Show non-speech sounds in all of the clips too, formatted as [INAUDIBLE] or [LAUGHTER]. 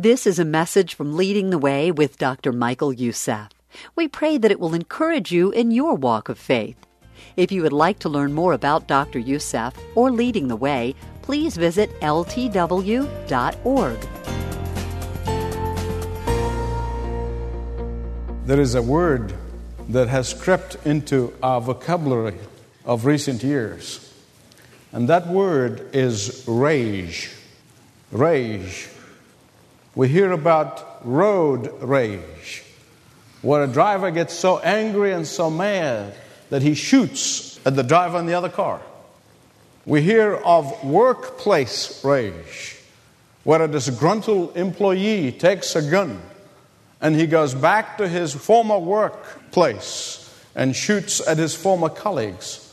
This is a message from Leading the Way with Dr. Michael Youssef. We pray that it will encourage you in your walk of faith. If you would like to learn more about Dr. Youssef or Leading the Way, please visit ltw.org. There is a word that has crept into our vocabulary of recent years, and that word is rage. Rage. We hear about road rage, where a driver gets so angry and so mad that he shoots at the driver in the other car. We hear of workplace rage, where a disgruntled employee takes a gun and he goes back to his former workplace and shoots at his former colleagues.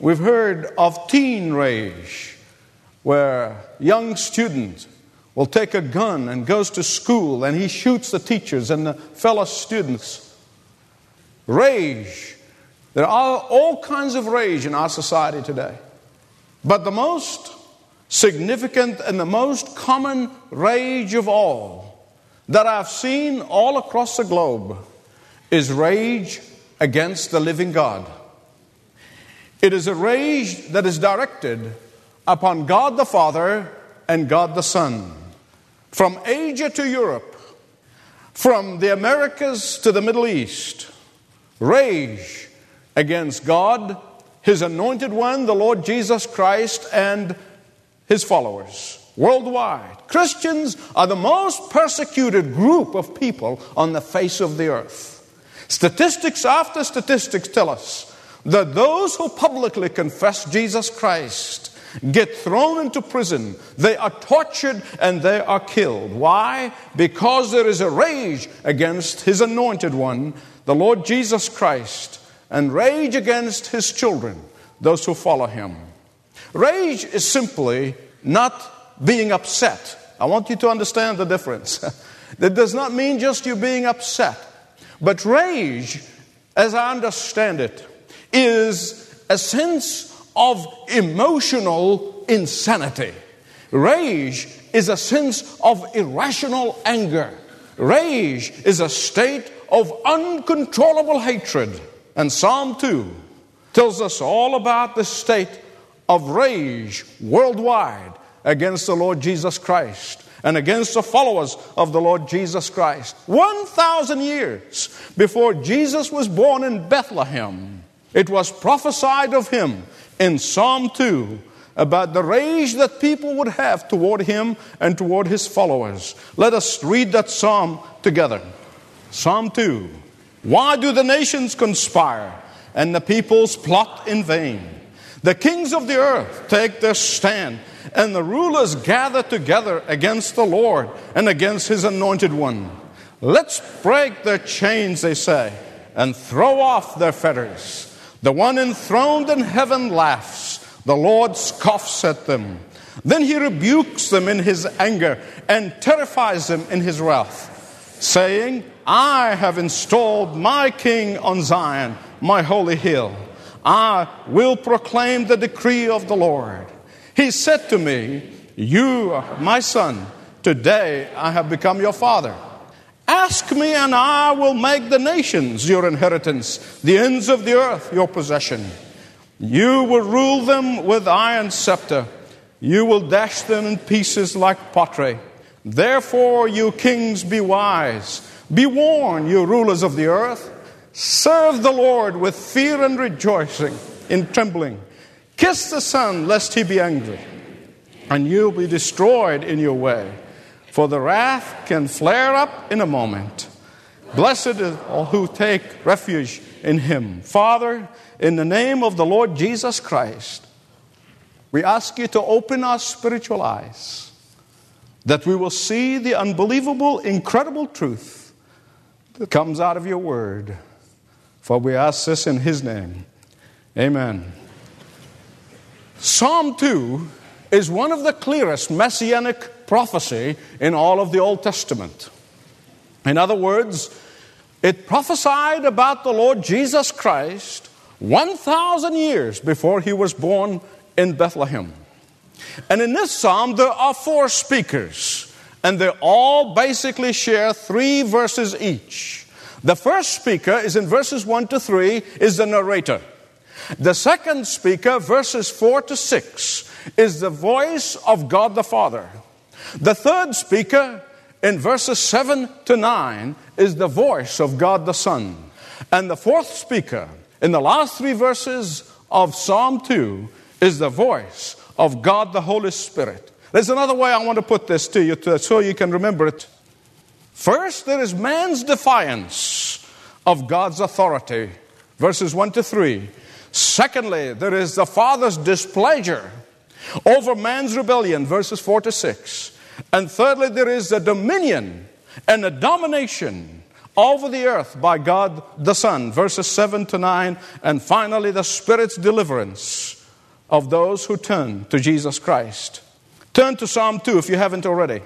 We've heard of teen rage, where young student will take a gun and goes to school and he shoots the teachers and the fellow students. Rage. There are all kinds of rage in our society today. But the most significant and the most common rage of all that I've seen all across the globe is rage against the living God. It is a rage that is directed upon God the Father and God the Son. From Asia to Europe, from the Americas to the Middle East, rage against God, His anointed one, the Lord Jesus Christ, and His followers worldwide. Christians are the most persecuted group of people on the face of the earth. Statistics after statistics tell us that those who publicly confess Jesus Christ get thrown into prison, they are tortured, and they are killed. Why? Because there is a rage against His anointed one, the Lord Jesus Christ, and rage against His children, those who follow Him. Rage is simply not being upset. I want you to understand the difference. [LAUGHS] that does not mean just you being upset, but rage, as I understand it, is a sense of emotional insanity. Rage is a sense of irrational anger. Rage is a state of uncontrollable hatred. And Psalm 2 tells us all about the state of rage worldwide against the Lord Jesus Christ and against the followers of the Lord Jesus Christ. 1,000 years before Jesus was born in Bethlehem, it was prophesied of him in Psalm 2 about the rage that people would have toward him and toward his followers. Let us read that psalm together. Psalm 2 Why do the nations conspire and the peoples plot in vain? The kings of the earth take their stand, and the rulers gather together against the Lord and against his anointed one. Let's break their chains, they say, and throw off their fetters. The one enthroned in heaven laughs. The Lord scoffs at them. Then he rebukes them in his anger and terrifies them in his wrath, saying, I have installed my king on Zion, my holy hill. I will proclaim the decree of the Lord. He said to me, You are my son. Today I have become your father. Ask me, and I will make the nations your inheritance, the ends of the earth your possession. You will rule them with iron scepter. You will dash them in pieces like pottery. Therefore, you kings, be wise. Be warned, you rulers of the earth. Serve the Lord with fear and rejoicing in trembling. Kiss the Son, lest he be angry, and you'll be destroyed in your way for the wrath can flare up in a moment. Blessed is all who take refuge in him. Father, in the name of the Lord Jesus Christ, we ask you to open our spiritual eyes that we will see the unbelievable, incredible truth that comes out of your word. For we ask this in his name. Amen. Psalm 2 is one of the clearest messianic prophecy in all of the Old Testament. In other words, it prophesied about the Lord Jesus Christ 1,000 years before he was born in Bethlehem. And in this psalm, there are four speakers. and they all basically share three verses each. The first speaker is in verses 1 to 3, is the narrator. The second speaker, verses 4 to 6, is the voice of God the Father. The third speaker, in verses 7 to 9, is the voice of God the Son. And the fourth speaker, in the last three verses of Psalm 2, is the voice of God the Holy Spirit. There's another way I want to put this to you to, so you can remember it. First, there is man's defiance of God's authority, verses 1 to 3. Secondly, there is the Father's displeasure over man's rebellion, verses 4 to 6. And thirdly, there is the dominion and the domination over the earth by God the Son, verses 7 to 9. And finally, the Spirit's deliverance of those who turn to Jesus Christ. Turn to Psalm 2 if you haven't already.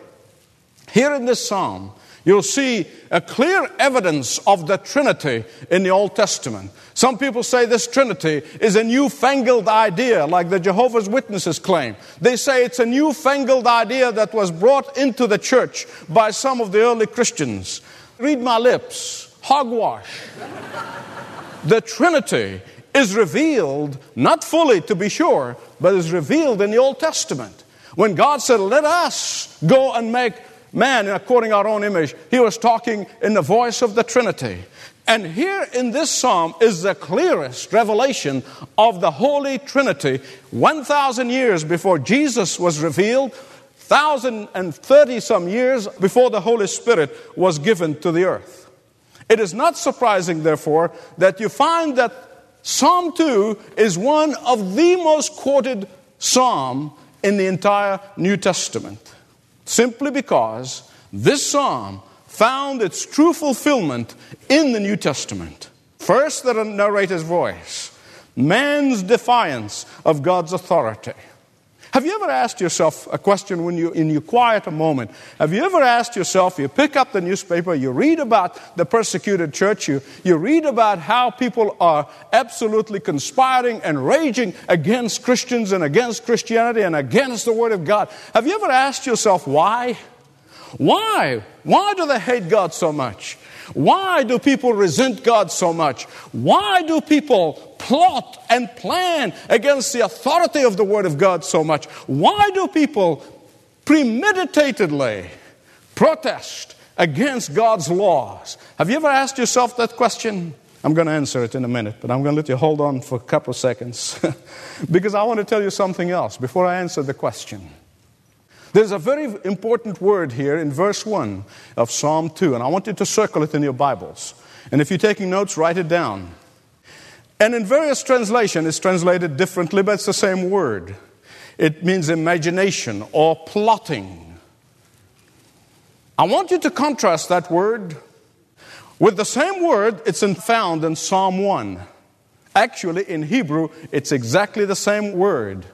Here in this psalm, you'll see a clear evidence of the Trinity in the Old Testament. Some people say this Trinity is a newfangled idea, like the Jehovah's Witnesses claim. They say it's a newfangled idea that was brought into the church by some of the early Christians. Read my lips, hogwash. the Trinity is revealed, not fully to be sure, but is revealed in the Old Testament. When God said, Let us go and make man according to our own image, he was talking in the voice of the Trinity. And here in this psalm is the clearest revelation of the Holy Trinity 1,000 years before Jesus was revealed, 1,030 some years before the Holy Spirit was given to the earth. It is not surprising, therefore, that you find that Psalm 2 is one of the most quoted psalm in the entire New Testament simply because this psalm found its true fulfillment in the New Testament. First, the narrator's voice, man's defiance of God's authority. Have you ever asked yourself a question when you in your quiet moment? Have you ever asked yourself, you pick up the newspaper, you read about the persecuted church, you, you read about how people are absolutely conspiring and raging against Christians and against Christianity and against the Word of God. Have you ever asked yourself why? Why? Why do they hate God so much? Why do people resent God so much? Why do people plot and plan against the authority of the Word of God so much? Why do people premeditatedly protest against God's laws? Have you ever asked yourself that question? I'm going to answer it in a minute, but I'm going to let you hold on for a couple of seconds [LAUGHS] because I want to tell you something else before I answer the question. There's a very important word here in verse 1 of Psalm 2, and I want you to circle it in your Bibles. And if you're taking notes, write it down. And in various translations, it's translated differently, but it's the same word. It means imagination or plotting. I want you to contrast that word with the same word it's found in Psalm 1. Actually, in Hebrew, it's exactly the same word,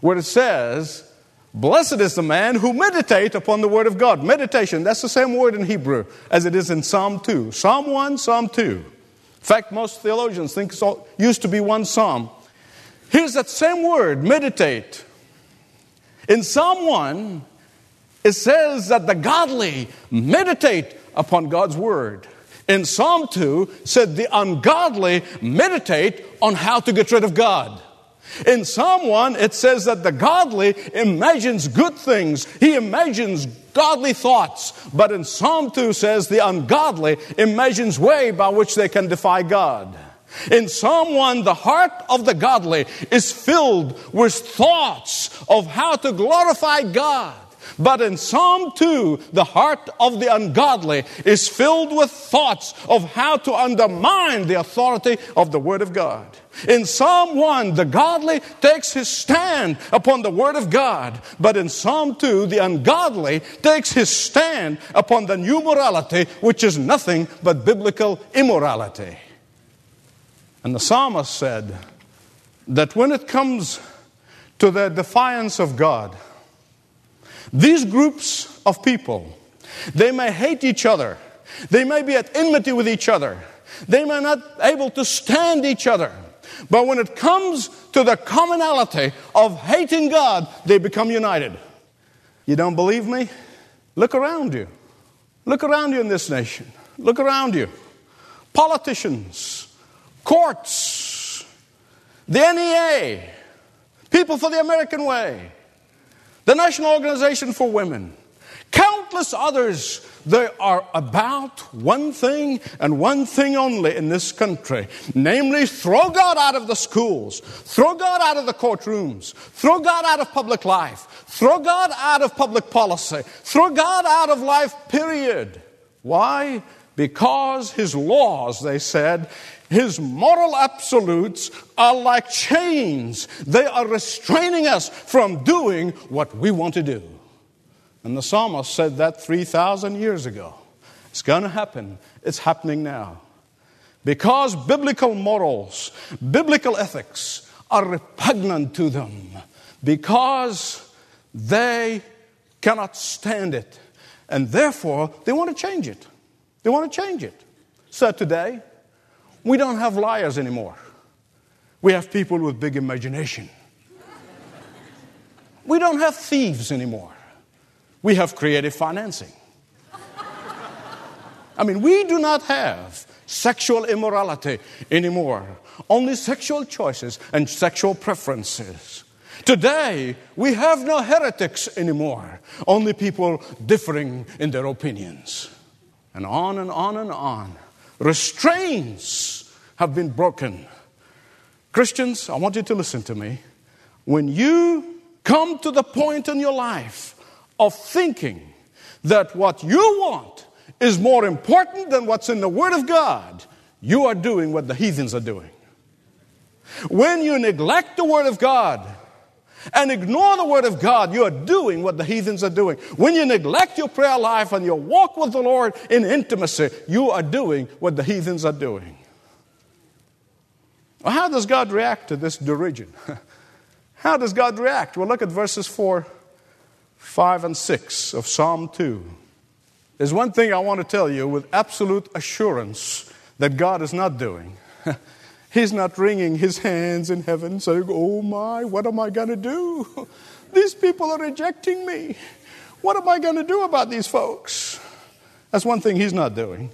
where it says, Blessed is the man who meditate upon the word of God. Meditation, that's the same word in Hebrew as it is in Psalm 2. Psalm 1, Psalm 2. In fact, most theologians think it used to be one psalm. Here's that same word, meditate. In Psalm 1, it says that the godly meditate upon God's word. In Psalm 2, said the ungodly meditate on how to get rid of God. In Psalm 1, it says that the godly imagines good things. He imagines godly thoughts. But in Psalm 2 says the ungodly imagines way by which they can defy God. In Psalm 1, the heart of the godly is filled with thoughts of how to glorify God. But in Psalm 2, the heart of the ungodly is filled with thoughts of how to undermine the authority of the Word of God. In Psalm 1, the godly takes his stand upon the Word of God. But in Psalm 2, the ungodly takes his stand upon the new morality, which is nothing but biblical immorality. And the psalmist said that when it comes to the defiance of God, these groups of people, they may hate each other. They may be at enmity with each other. They may not be able to stand each other. But when it comes to the commonality of hating God, they become united. You don't believe me? Look around you. Look around you in this nation. Look around you. Politicians, courts, the NEA, People for the American Way, the National Organization for Women, countless others. They are about one thing and one thing only in this country namely, throw God out of the schools, throw God out of the courtrooms, throw God out of public life, throw God out of public policy, throw God out of life, period. Why? Because his laws, they said, his moral absolutes are like chains. They are restraining us from doing what we want to do. And the psalmist said that 3,000 years ago. It's going to happen. It's happening now. Because biblical morals, biblical ethics are repugnant to them. Because they cannot stand it. And therefore, they want to change it. They want to change it. So today, we don't have liars anymore. We have people with big imagination. We don't have thieves anymore. We have creative financing. I mean, we do not have sexual immorality anymore, only sexual choices and sexual preferences. Today, we have no heretics anymore, only people differing in their opinions. And on and on and on. Restraints have been broken. Christians, I want you to listen to me. When you come to the point in your life of thinking that what you want is more important than what's in the Word of God, you are doing what the heathens are doing. When you neglect the Word of God, and ignore the Word of God, you are doing what the heathens are doing. When you neglect your prayer life and your walk with the Lord in intimacy, you are doing what the heathens are doing. Well, how does God react to this derision? [LAUGHS] How does God react? Well, look at verses 4, 5, and 6 of Psalm 2. There's one thing I want to tell you with absolute assurance that God is not doing. [LAUGHS] He's not wringing his hands in heaven saying, Oh my, what am I going to do? These people are rejecting me. What am I going to do about these folks? That's one thing he's not doing.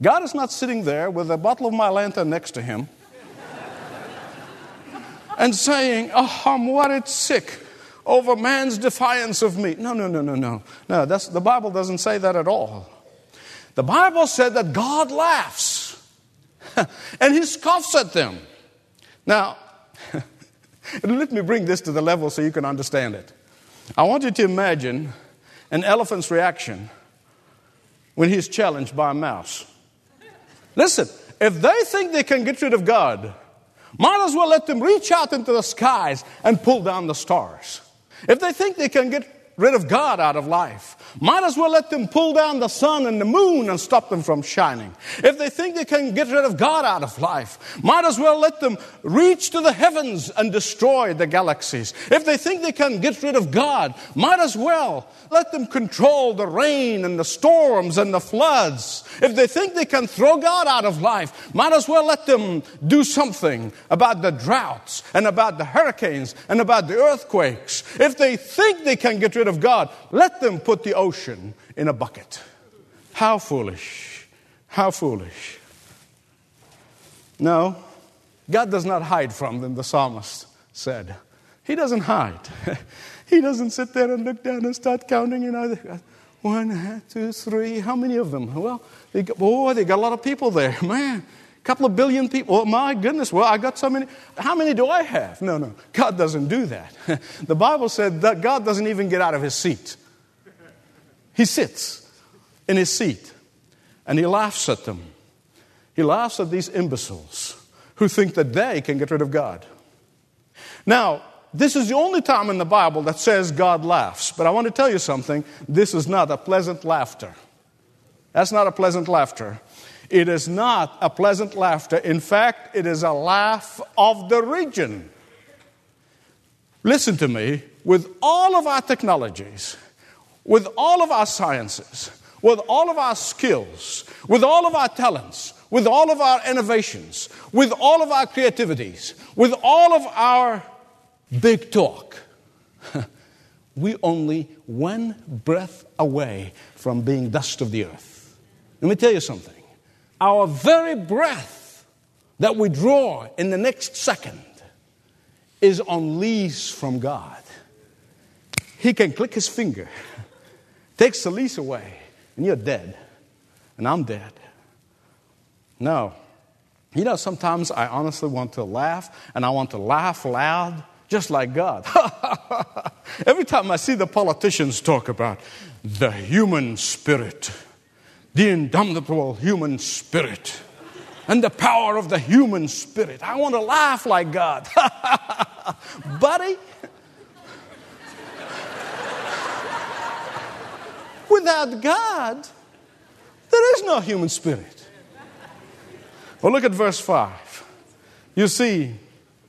God is not sitting there with a bottle of Mylanta next to him [LAUGHS] and saying, Oh, I'm worried sick over man's defiance of me. No, no, no, no, no. No, that's, the Bible doesn't say that at all. The Bible said that God laughs [LAUGHS] and he scoffs at them. Now, [LAUGHS] let me bring this to the level so you can understand it. I want you to imagine an elephant's reaction when he's challenged by a mouse. Listen, if they think they can get rid of God, might as well let them reach out into the skies and pull down the stars. If they think they can get rid of God out of life. Might as well let them pull down the sun and the moon and stop them from shining. If they think they can get rid of God out of life, might as well let them reach to the heavens and destroy the galaxies. If they think they can get rid of God, might as well let them control the rain and the storms and the floods. If they think they can throw God out of life, might as well let them do something about the droughts and about the hurricanes and about the earthquakes. If they think they can get rid of God. Let them put the ocean in a bucket. How foolish. How foolish. No, God does not hide from them, the psalmist said. He doesn't hide. [LAUGHS] he doesn't sit there and look down and start counting, you know, one, two, three, how many of them? Well, they got, boy, oh, they got a lot of people there. [LAUGHS] Man, couple of billion people. Oh, my goodness, well, I got so many. How many do I have? No, no. God doesn't do that. [LAUGHS] the Bible said that God doesn't even get out of his seat. He sits in his seat and he laughs at them. He laughs at these imbeciles who think that they can get rid of God. Now, this is the only time in the Bible that says God laughs. But I want to tell you something. This is not a pleasant laughter. That's not a pleasant laughter. It is not a pleasant laughter. In fact, it is a laugh of the region. Listen to me, with all of our technologies, with all of our sciences, with all of our skills, with all of our talents, with all of our innovations, with all of our creativities, with all of our big talk, [LAUGHS] we only one breath away from being dust of the earth. Let me tell you something. Our very breath that we draw in the next second is on lease from God. He can click his finger, takes the lease away, and you're dead. And I'm dead. No. You know, sometimes I honestly want to laugh, and I want to laugh loud, just like God. [LAUGHS] Every time I see the politicians talk about the human spirit, the indomitable human spirit, and the power of the human spirit, I want to laugh like God. [LAUGHS] Buddy, without God, there is no human spirit. Well, look at verse 5. You see,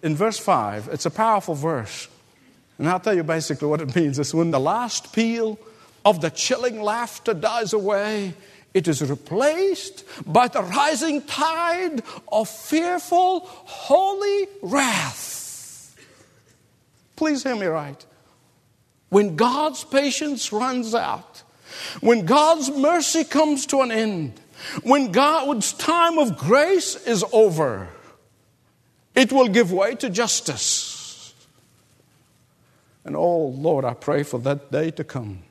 in verse 5, it's a powerful verse. And I'll tell you basically what it means. It's when the last peal of the chilling laughter dies away, it is replaced by the rising tide of fearful, holy wrath. Please hear me right. When God's patience runs out, when God's mercy comes to an end, when God's time of grace is over, it will give way to justice. And oh Lord, I pray for that day to come.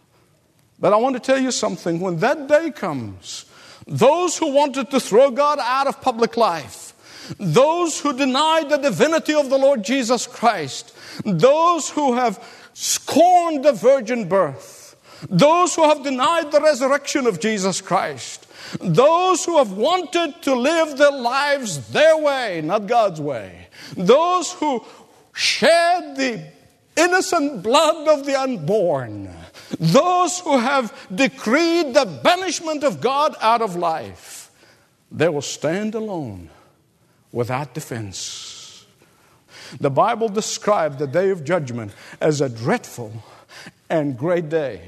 But I want to tell you something. When that day comes, those who wanted to throw God out of public life, those who denied the divinity of the Lord Jesus Christ, those who have scorned the virgin birth, those who have denied the resurrection of Jesus Christ, those who have wanted to live their lives their way, not God's way, those who shed the innocent blood of the unborn, those who have decreed the banishment of God out of life, they will stand alone without defense. The Bible described the day of judgment as a dreadful and great day.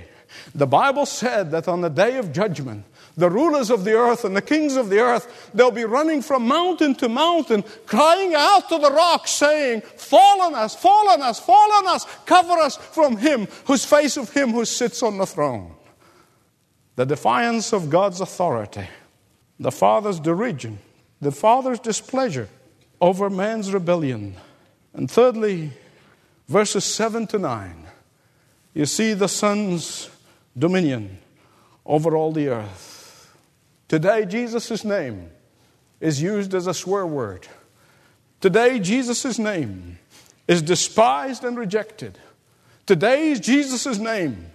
The Bible said that on the day of judgment, the rulers of the earth and the kings of the earth, they'll be running from mountain to mountain, crying out to the rocks, saying, Fall on us, fall on us, fall on us, cover us from him, whose face of him who sits on the throne. The defiance of God's authority, the Father's derision, the Father's displeasure over man's rebellion. And thirdly, verses 7 to 9, you see the Son's dominion over all the earth. Today, Jesus' name is used as a swear word. Today, Jesus' name is despised and rejected. Today, Jesus' name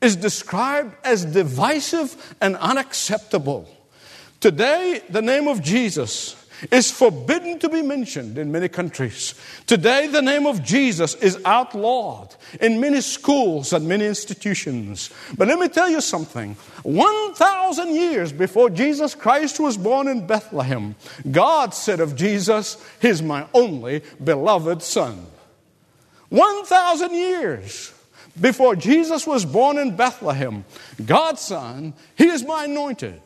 is described as divisive and unacceptable. Today, the name of Jesus is forbidden to be mentioned in many countries. Today, the name of Jesus is outlawed in many schools and many institutions. But let me tell you something 1,000 years before Jesus Christ was born in Bethlehem, God said of Jesus, He's my only beloved Son. 1,000 years before Jesus was born in Bethlehem, God's Son, He is my anointed.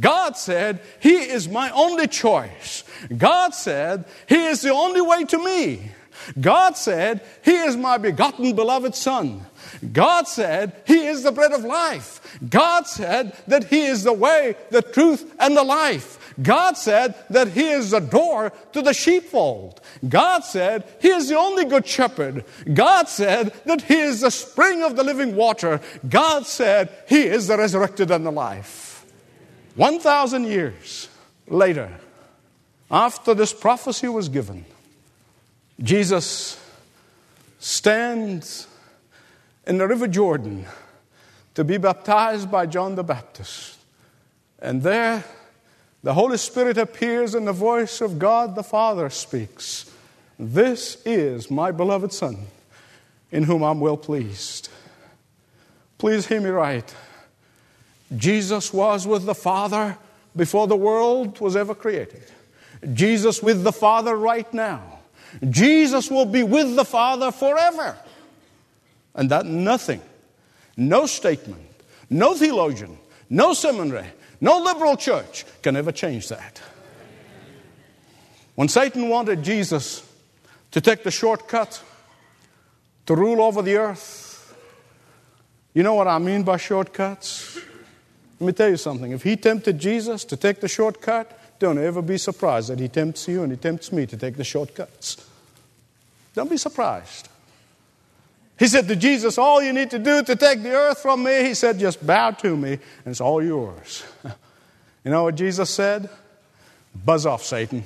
God said, He is my only choice. God said, He is the only way to me. God said, He is my begotten beloved Son. God said, He is the bread of life. God said that He is the way, the truth, and the life. God said that He is the door to the sheepfold. God said He is the only good shepherd. God said that He is the spring of the living water. God said He is the resurrected and the life. 1,000 years later, after this prophecy was given, Jesus stands in the River Jordan to be baptized by John the Baptist. And there, the Holy Spirit appears, and the voice of God the Father speaks This is my beloved Son, in whom I'm well pleased. Please hear me right. Jesus was with the Father before the world was ever created. Jesus with the Father right now. Jesus will be with the Father forever. And that nothing, no statement, no theologian, no seminary, no liberal church can ever change that. When Satan wanted Jesus to take the shortcut to rule over the earth, You know what I mean by shortcuts? Let me tell you something. If he tempted Jesus to take the shortcut, don't ever be surprised that he tempts you and he tempts me to take the shortcuts. Don't be surprised. He said to Jesus, All you need to do to take the earth from me, he said, just bow to me and it's all yours. [LAUGHS] you know what Jesus said? Buzz off, Satan.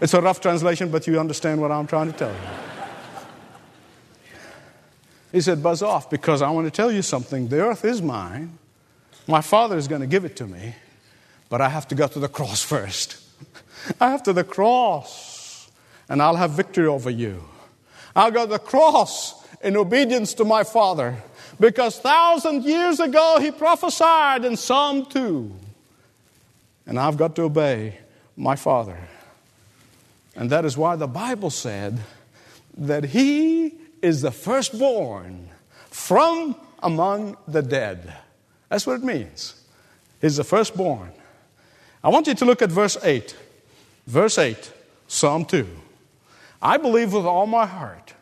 It's a rough translation, but you understand what I'm trying to tell you. He said, Buzz off, because I want to tell you something. The earth is mine. My Father is going to give it to me, but I have to go to the cross first. [LAUGHS] I have to the cross, and I'll have victory over you. I'll go to the cross in obedience to my Father, because thousand years ago he prophesied in Psalm 2. And I've got to obey my Father. And that is why the Bible said that he is the firstborn from among the dead. That's what it means. He's the firstborn. I want you to look at verse 8. Verse 8, Psalm 2. I believe with all my heart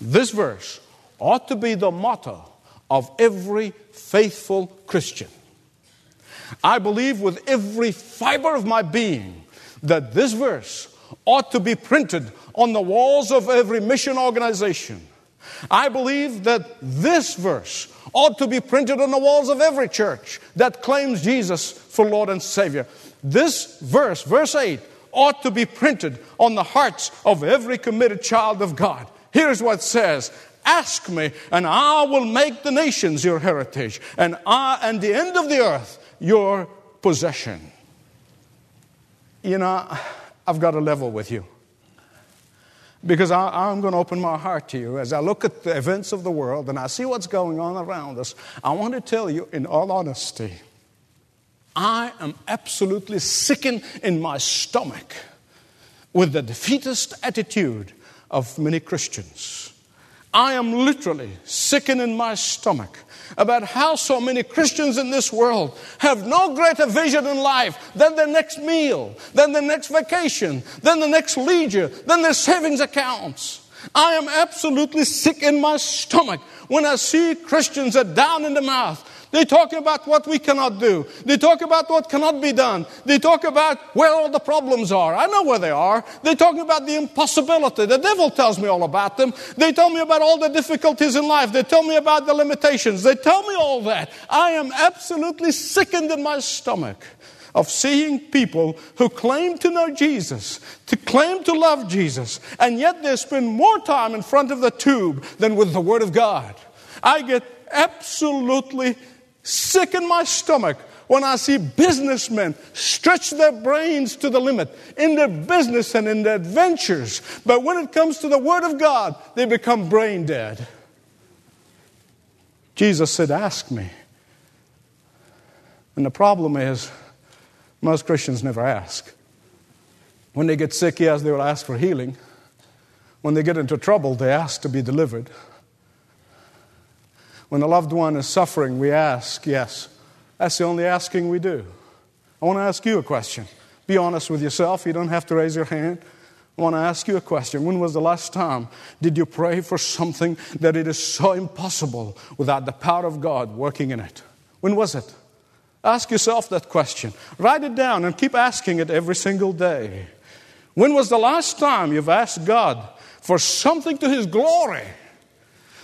this verse ought to be the motto of every faithful Christian. I believe with every fiber of my being that this verse ought to be printed on the walls of every mission organization. I believe that this verse ought to be printed on the walls of every church that claims Jesus for Lord and Savior. This verse, verse 8, ought to be printed on the hearts of every committed child of God. Here's what it says Ask me, and I will make the nations your heritage, and I and the end of the earth your possession. You know, I've got a level with you because I, am going to open my heart to you as I look at the events of the world and I see what's going on around us. I want to tell you, in all honesty, I am absolutely sickened in my stomach with the defeatist attitude of many Christians. I am literally sickened in my stomach about how so many Christians in this world have no greater vision in life than their next meal, than their next vacation, than the next leisure, than their savings accounts. I am absolutely sick in my stomach when I see Christians that down in the mouth they talk about what we cannot do. They talk about what cannot be done. They talk about where all the problems are. I know where they are. They talk about the impossibility. The devil tells me all about them. They tell me about all the difficulties in life. They tell me about the limitations. They tell me all that. I am absolutely sickened in my stomach of seeing people who claim to know Jesus, to claim to love Jesus, and yet they spend more time in front of the tube than with the Word of God. I get absolutely sick in my stomach when I see businessmen stretch their brains to the limit in their business and in their adventures. But when it comes to the Word of God, they become brain dead. Jesus said, Ask me. And the problem is, most Christians never ask. When they get sick, yes, they will ask for healing. When they get into trouble, they ask to be delivered. When a loved one is suffering, we ask, yes. That's the only asking we do. I want to ask you a question. Be honest with yourself. You don't have to raise your hand. I want to ask you a question. When was the last time did you pray for something that it is so impossible without the power of God working in it? When was it? Ask yourself that question. Write it down and keep asking it every single day. When was the last time you've asked God for something to His glory?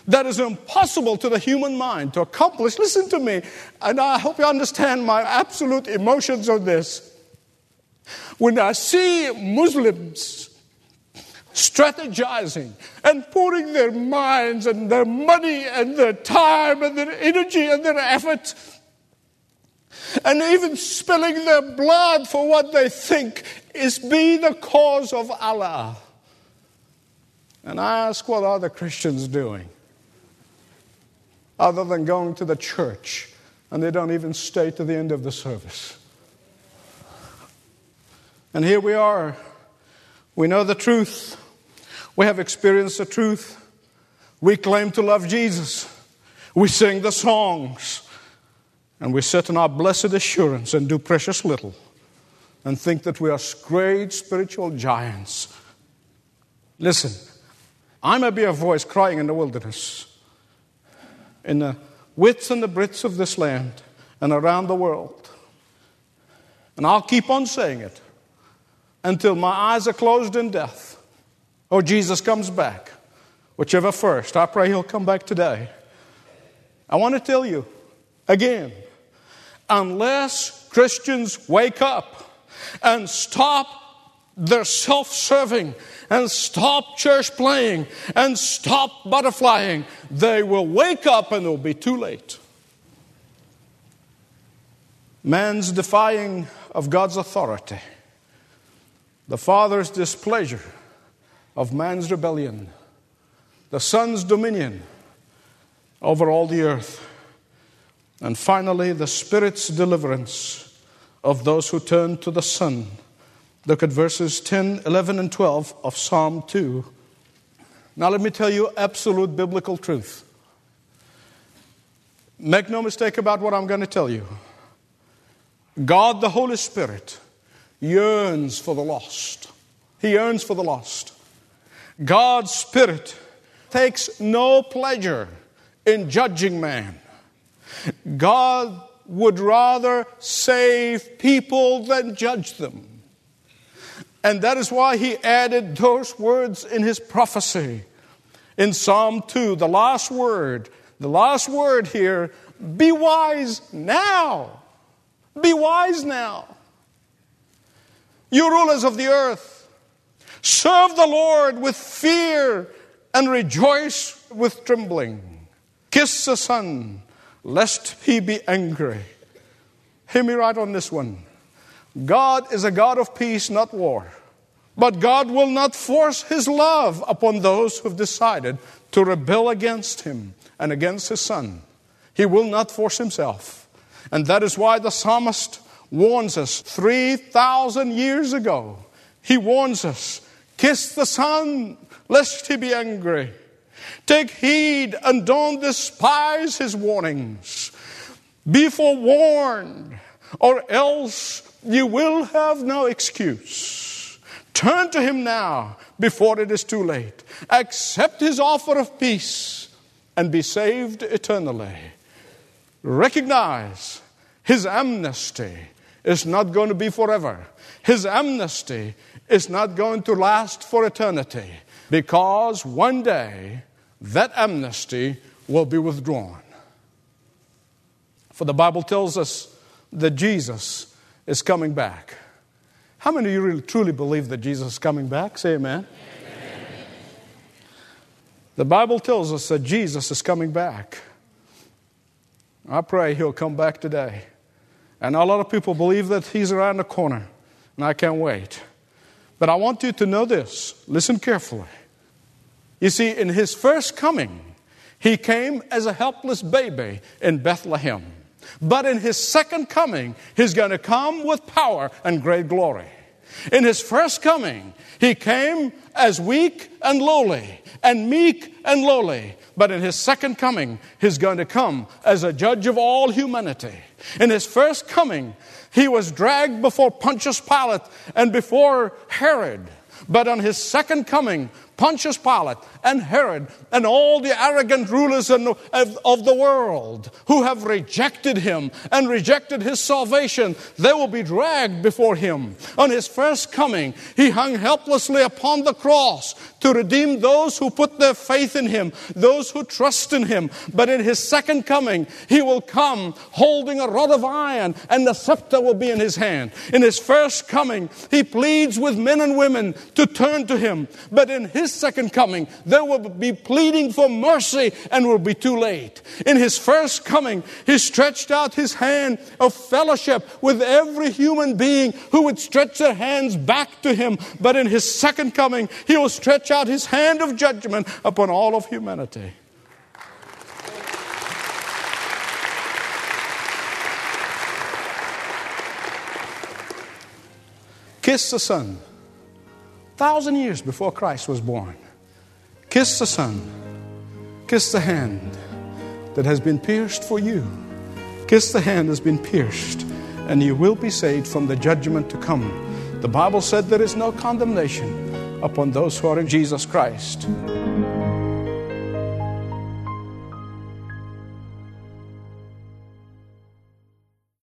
That is impossible to the human mind to accomplish. Listen to me, and I hope you understand my absolute emotions on this. When I see Muslims strategizing and putting their minds and their money and their time and their energy and their effort and even spilling their blood for what they think is be the cause of Allah. And I ask, what are the Christians doing? Other than going to the church, and they don't even stay to the end of the service. And here we are. We know the truth. We have experienced the truth. We claim to love Jesus. We sing the songs. And we sit in our blessed assurance and do precious little and think that we are great spiritual giants. Listen, I may be a voice crying in the wilderness in the widths and the breadths of this land and around the world. And I'll keep on saying it until my eyes are closed in death or Jesus comes back. Whichever first. I pray he'll come back today. I want to tell you again unless Christians wake up and stop their self serving and stop church playing. And stop butterflying, they will wake up and it will be too late. Man's defying of God's authority, the Father's displeasure of man's rebellion, the Son's dominion over all the earth, and finally the Spirit's deliverance of those who turn to the Son Look at verses 10, 11, and 12 of Psalm 2. Now, let me tell you absolute biblical truth. Make no mistake about what I'm going to tell you. God, the Holy Spirit, yearns for the lost. He yearns for the lost. God's Spirit takes no pleasure in judging man. God would rather save people than judge them. And that is why he added those words in his prophecy. In Psalm 2, the last word, the last word here be wise now. Be wise now. You rulers of the earth, serve the Lord with fear and rejoice with trembling. Kiss the Son, lest he be angry. Hear me right on this one. God is a God of peace, not war. But God will not force His love upon those who have decided to rebel against Him and against His Son. He will not force Himself. And that is why the psalmist warns us 3,000 years ago. He warns us kiss the Son, lest He be angry. Take heed and don't despise His warnings. Be forewarned, or else you will have no excuse. Turn to Him now before it is too late. Accept His offer of peace and be saved eternally. Recognize His amnesty is not going to be forever. His amnesty is not going to last for eternity because one day that amnesty will be withdrawn. For the Bible tells us that Jesus is coming back. How many of you really truly believe that Jesus is coming back? Say amen. amen. The Bible tells us that Jesus is coming back. I pray he'll come back today. And a lot of people believe that he's around the corner, and I can't wait. But I want you to know this. Listen carefully. You see, in his first coming, he came as a helpless baby in Bethlehem. But in his second coming, he's going to come with power and great glory. In his first coming, he came as weak and lowly, and meek and lowly. But in his second coming, he's going to come as a judge of all humanity. In his first coming, he was dragged before Pontius Pilate and before Herod. But on his second coming, Pontius Pilate and Herod and all the arrogant rulers of the world who have rejected him and rejected his salvation, they will be dragged before him. On his first coming, he hung helplessly upon the cross to redeem those who put their faith in him, those who trust in him. But in his second coming, he will come holding a rod of iron and the scepter will be in his hand. In his first coming, he pleads with men and women to turn to him. But in his second coming, there will be pleading for mercy and will be too late. In his first coming, he stretched out his hand of fellowship with every human being who would stretch their hands back to him. But in his second coming, he will stretch out his hand of judgment upon all of humanity. Kiss the Son thousand years before Christ was born. Kiss the Son. Kiss the hand that has been pierced for you. Kiss the hand that's been pierced, and you will be saved from the judgment to come. The Bible said there is no condemnation upon those who are in Jesus Christ.